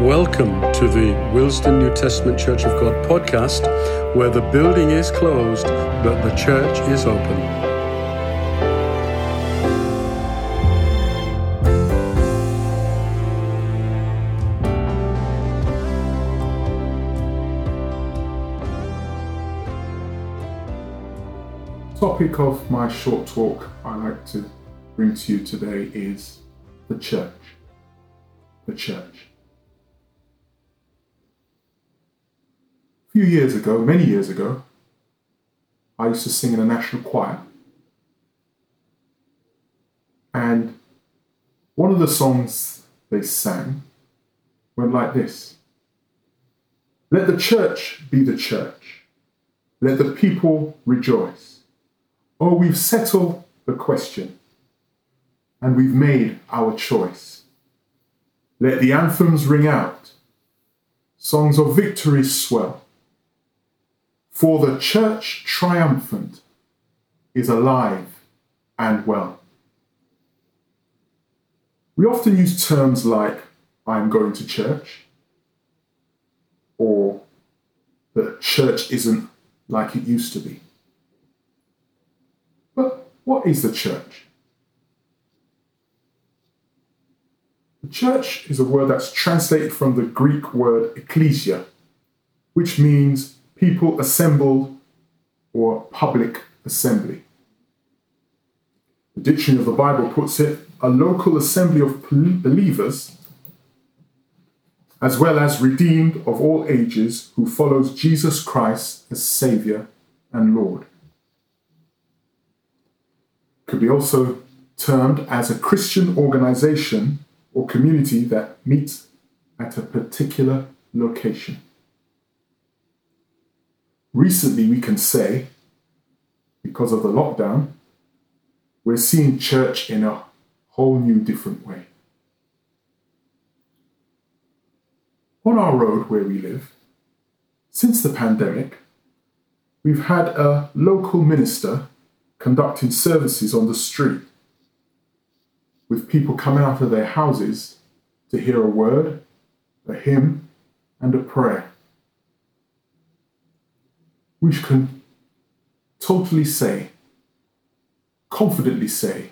Welcome to the Willesden New Testament Church of God podcast, where the building is closed, but the church is open. Topic of my short talk I like to bring to you today is the church. The church. Few years ago, many years ago, I used to sing in a national choir. And one of the songs they sang went like this Let the church be the church, let the people rejoice. Oh, we've settled the question and we've made our choice. Let the anthems ring out, songs of victory swell. For the church triumphant is alive and well. We often use terms like, I'm going to church, or the church isn't like it used to be. But what is the church? The church is a word that's translated from the Greek word ecclesia, which means people assembled or public assembly. The dictionary of the Bible puts it a local assembly of believers, as well as redeemed of all ages, who follows Jesus Christ as Saviour and Lord. Could be also termed as a Christian organization or community that meets at a particular location. Recently, we can say, because of the lockdown, we're seeing church in a whole new different way. On our road where we live, since the pandemic, we've had a local minister conducting services on the street with people coming out of their houses to hear a word, a hymn, and a prayer we can totally say, confidently say,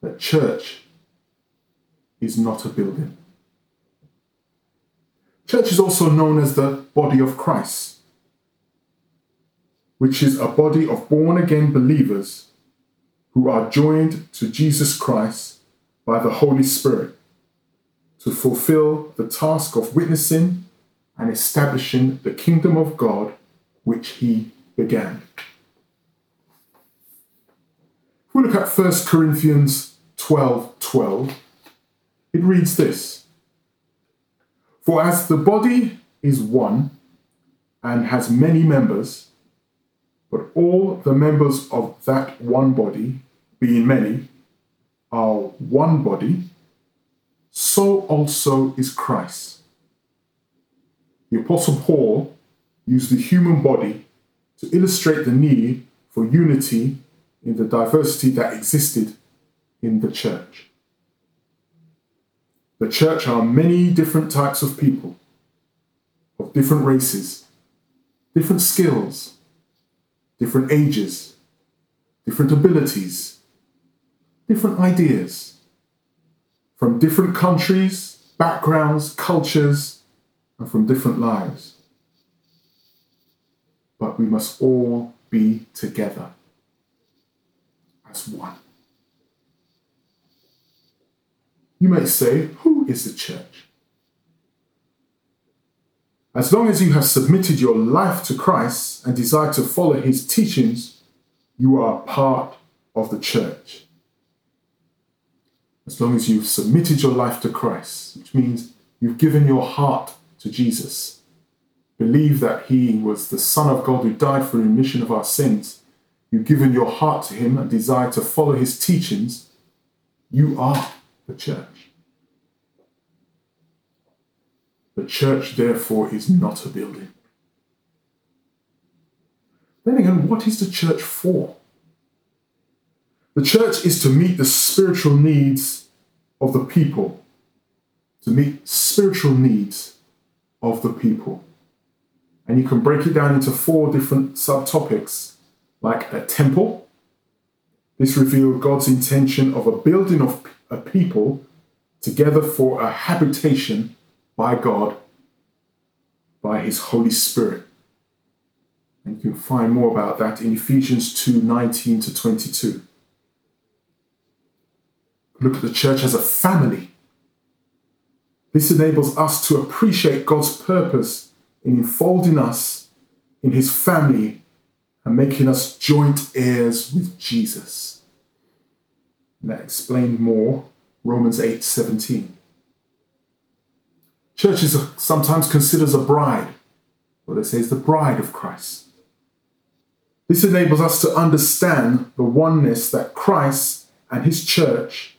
that church is not a building. Church is also known as the body of Christ, which is a body of born again believers who are joined to Jesus Christ by the Holy Spirit to fulfill the task of witnessing and establishing the kingdom of God which he began. If we look at 1 Corinthians 12 12, it reads this For as the body is one and has many members, but all the members of that one body, being many, are one body, so also is Christ. The Apostle Paul used the human body to illustrate the need for unity in the diversity that existed in the church. The church are many different types of people, of different races, different skills, different ages, different abilities, different ideas, from different countries, backgrounds, cultures, and from different lives but we must all be together as one. You may say, Who is the church? As long as you have submitted your life to Christ and desire to follow his teachings, you are part of the church. As long as you've submitted your life to Christ, which means you've given your heart to Jesus believe that he was the Son of God who died for the remission of our sins, you've given your heart to him and desire to follow his teachings, you are the church. The church, therefore, is not a building. Then again, what is the church for? The church is to meet the spiritual needs of the people to meet spiritual needs of the people. And you can break it down into four different subtopics, like a temple. This revealed God's intention of a building of a people together for a habitation by God, by His Holy Spirit. And you can find more about that in Ephesians 2 19 to 22. Look at the church as a family. This enables us to appreciate God's purpose in enfolding us in his family and making us joint heirs with Jesus. And that explained more Romans 8 17. Church is sometimes considered a bride, or they say it's the bride of Christ. This enables us to understand the oneness that Christ and his church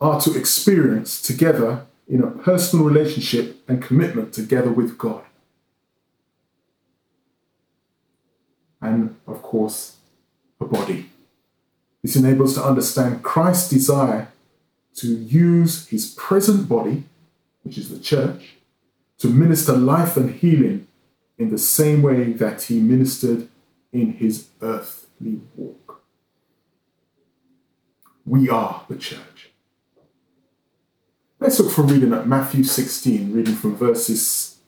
are to experience together in a personal relationship and commitment together with God. And of course, a body. This enables us to understand Christ's desire to use his present body, which is the church, to minister life and healing in the same way that he ministered in his earthly walk. We are the church. Let's look for reading at Matthew 16, reading from verses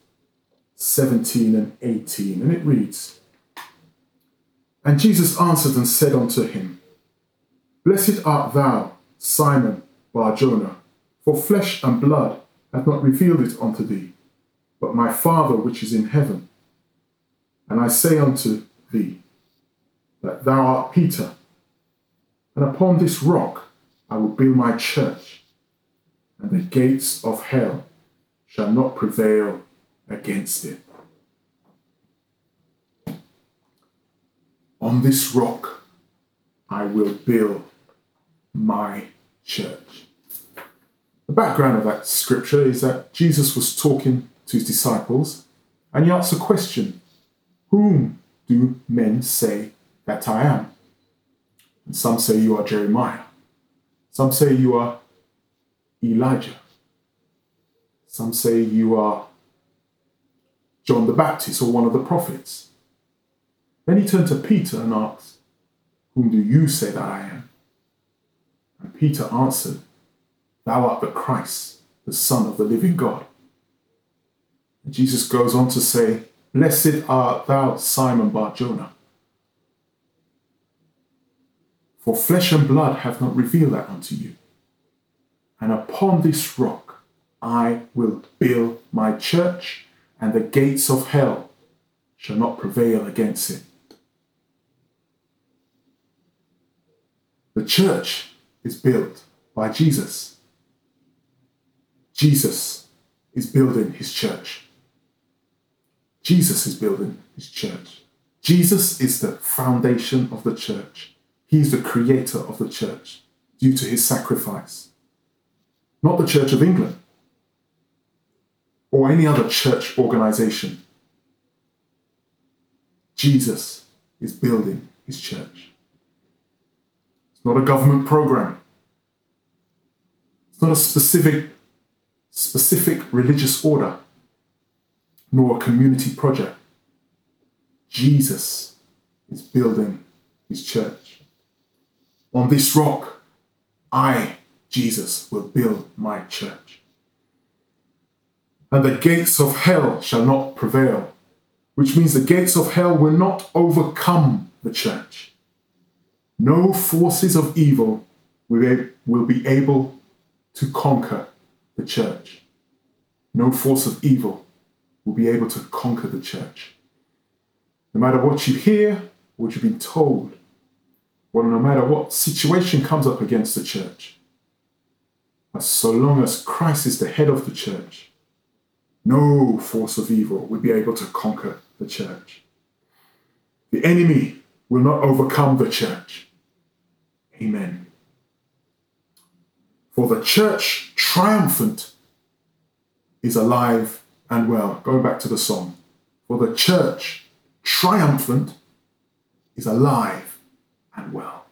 17 and 18. And it reads And Jesus answered and said unto him, Blessed art thou, Simon Bar Jonah, for flesh and blood hath not revealed it unto thee, but my Father which is in heaven. And I say unto thee, that thou art Peter, and upon this rock I will build my church, and the gates of hell shall not prevail against it. On this rock I will build my church. The background of that scripture is that Jesus was talking to his disciples and he asked a question Whom do men say that I am? And some say you are Jeremiah. Some say you are Elijah. Some say you are John the Baptist or one of the prophets. Then he turned to Peter and asked, Whom do you say that I am? And Peter answered, Thou art the Christ, the Son of the living God. And Jesus goes on to say, Blessed art thou, Simon Bar Jonah. For flesh and blood have not revealed that unto you. And upon this rock I will build my church, and the gates of hell shall not prevail against it. The church is built by Jesus. Jesus is building his church. Jesus is building his church. Jesus is the foundation of the church. He is the creator of the church due to his sacrifice. Not the Church of England or any other church organization. Jesus is building his church not a government program. It's not a specific, specific religious order, nor a community project. Jesus is building his church. On this rock, I, Jesus, will build my church. And the gates of hell shall not prevail, which means the gates of hell will not overcome the church. No forces of evil will be able to conquer the church. No force of evil will be able to conquer the church. No matter what you hear, what you've been told, or no matter what situation comes up against the church, as so long as Christ is the head of the church, no force of evil will be able to conquer the church. The enemy will not overcome the church. Amen. For the church triumphant is alive and well. Going back to the song. For the church triumphant is alive and well.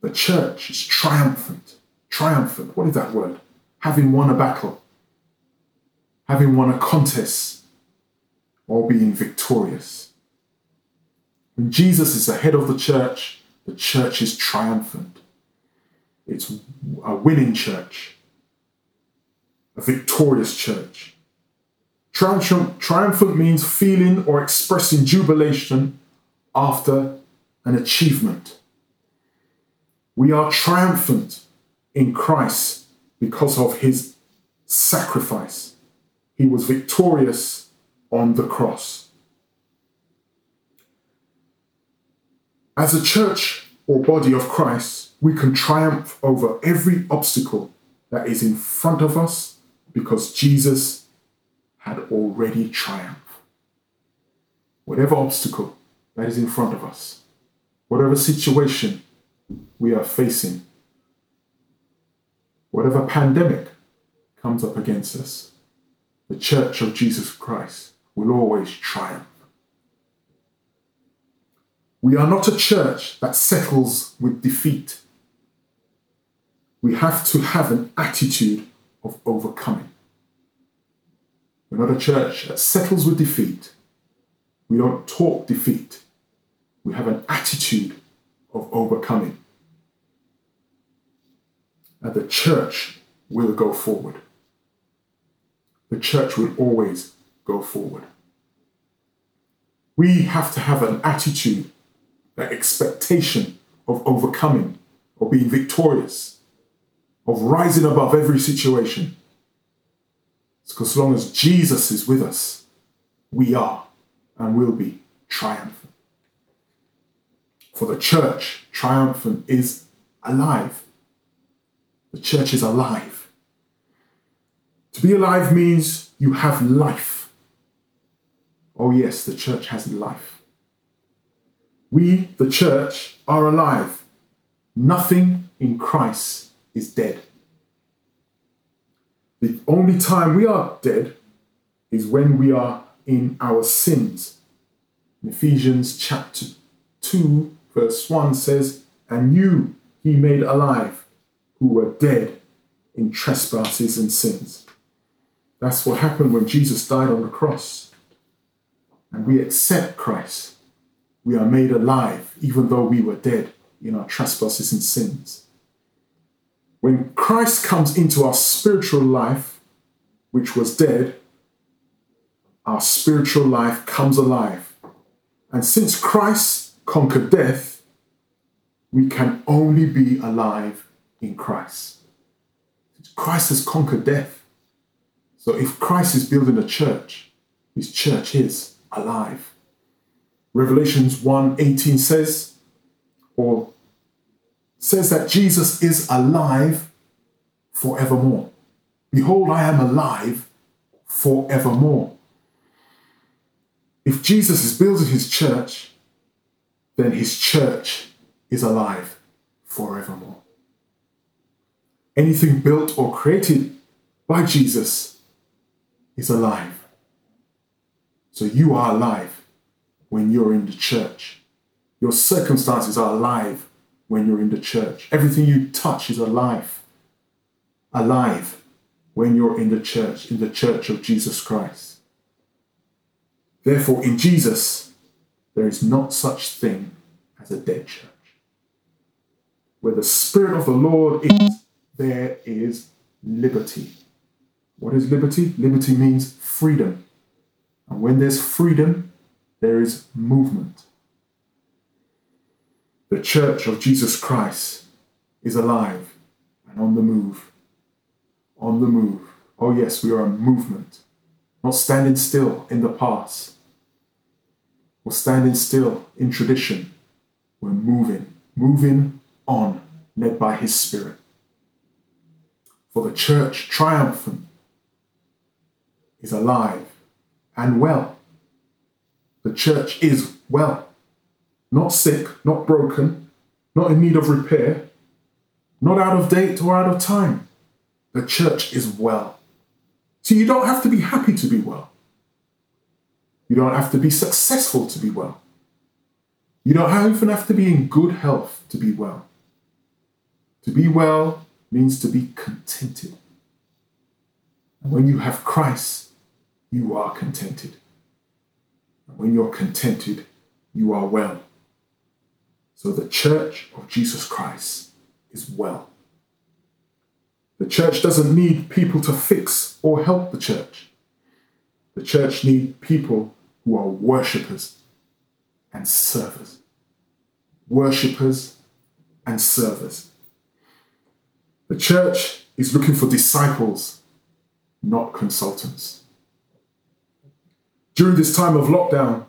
The church is triumphant. Triumphant. What is that word? Having won a battle. having won a contest or being victorious. When Jesus is the head of the church, the church is triumphant. It's a winning church, a victorious church. Triumphant, triumphant means feeling or expressing jubilation after an achievement. We are triumphant in Christ because of his sacrifice. He was victorious on the cross. As a church or body of Christ, we can triumph over every obstacle that is in front of us because Jesus had already triumphed. Whatever obstacle that is in front of us, whatever situation we are facing, whatever pandemic comes up against us, the Church of Jesus Christ will always triumph. We are not a church that settles with defeat. We have to have an attitude of overcoming. We're not a church that settles with defeat. We don't talk defeat. We have an attitude of overcoming. And the church will go forward. The church will always go forward. We have to have an attitude, an expectation of overcoming, of being victorious, of rising above every situation. Because as long as Jesus is with us, we are and will be triumphant. For the church, triumphant is alive. The church is alive. To be alive means you have life. Oh, yes, the church has life. We, the church, are alive. Nothing in Christ is dead. The only time we are dead is when we are in our sins. In Ephesians chapter 2, verse 1 says, And you he made alive who were dead in trespasses and sins. That's what happened when Jesus died on the cross. And we accept Christ. We are made alive, even though we were dead in our trespasses and sins. When Christ comes into our spiritual life, which was dead, our spiritual life comes alive. And since Christ conquered death, we can only be alive in Christ. Christ has conquered death. So if Christ is building a church, his church is alive. Revelations 1:18 says, or says that Jesus is alive forevermore. Behold, I am alive forevermore. If Jesus is building his church, then his church is alive forevermore. Anything built or created by Jesus is alive. So you are alive when you're in the church. Your circumstances are alive when you're in the church. Everything you touch is alive. Alive when you're in the church, in the church of Jesus Christ. Therefore, in Jesus, there is not such thing as a dead church. Where the Spirit of the Lord is, there is liberty. What is liberty? Liberty means freedom. And when there's freedom, there is movement. The church of Jesus Christ is alive and on the move. On the move. Oh, yes, we are a movement, not standing still in the past or standing still in tradition. We're moving, moving on, led by His Spirit. For the church, triumphant, is alive and well. The church is well not sick, not broken, not in need of repair, not out of date or out of time. The church is well. So you don't have to be happy to be well. You don't have to be successful to be well. You don't even have to be in good health to be well. To be well means to be contented. And when you have Christ, you are contented. When you're contented, you are well. So the church of Jesus Christ is well. The church doesn't need people to fix or help the church. The church needs people who are worshippers and servers. Worshippers and servers. The church is looking for disciples, not consultants. During this time of lockdown,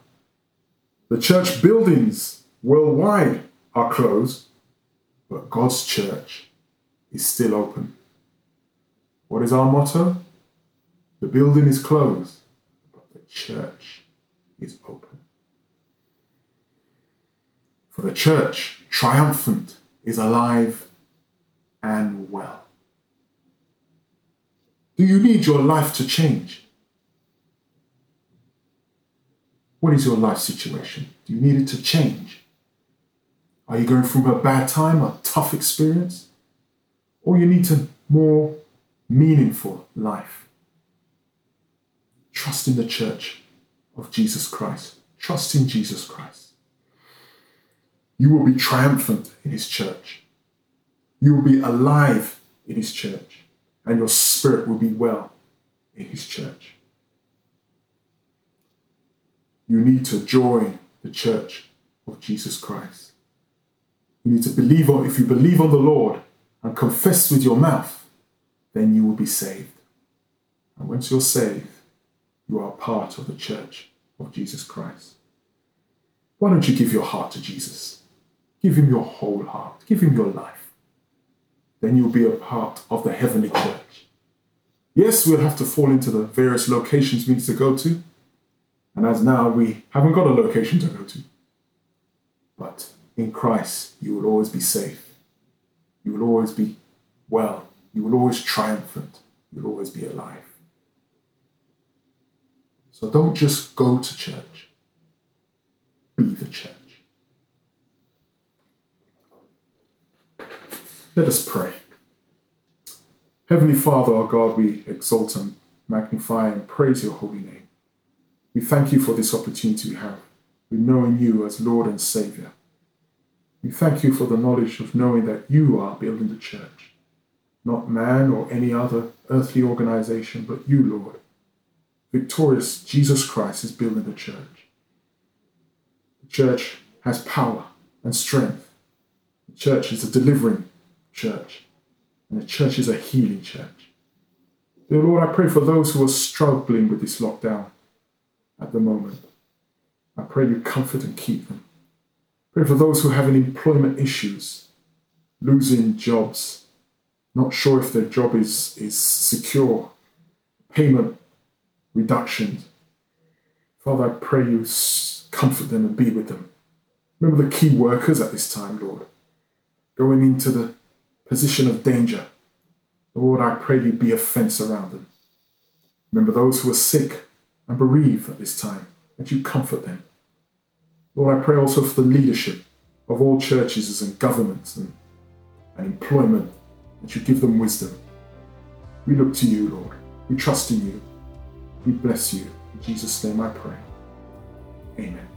the church buildings worldwide are closed, but God's church is still open. What is our motto? The building is closed, but the church is open. For the church, triumphant, is alive and well. Do you need your life to change? What is your life situation? Do you need it to change? Are you going through a bad time, a tough experience? Or you need a more meaningful life? Trust in the church of Jesus Christ. Trust in Jesus Christ. You will be triumphant in his church. You will be alive in his church. And your spirit will be well in his church. You need to join the church of Jesus Christ. You need to believe on, if you believe on the Lord and confess with your mouth, then you will be saved. And once you're saved, you are part of the church of Jesus Christ. Why don't you give your heart to Jesus? Give him your whole heart, give him your life. Then you'll be a part of the heavenly church. Yes, we'll have to fall into the various locations we need to go to. And as now, we haven't got a location to go to. But in Christ, you will always be safe. You will always be well. You will always triumphant. You will always be alive. So don't just go to church, be the church. Let us pray. Heavenly Father, our God, we exalt and magnify and praise your holy name. We thank you for this opportunity we have with knowing you as Lord and Saviour. We thank you for the knowledge of knowing that you are building the church, not man or any other earthly organization, but you, Lord. Victorious Jesus Christ is building the church. The church has power and strength. The church is a delivering church, and the church is a healing church. Dear Lord, I pray for those who are struggling with this lockdown at the moment. I pray you comfort and keep them. Pray for those who are having employment issues, losing jobs, not sure if their job is, is secure, payment reductions. Father, I pray you comfort them and be with them. Remember the key workers at this time, Lord, going into the position of danger. Lord, I pray you be a fence around them. Remember those who are sick and bereaved at this time, that you comfort them. Lord, I pray also for the leadership of all churches and governments and, and employment, that you give them wisdom. We look to you, Lord. We trust in you. We bless you. In Jesus' name I pray. Amen.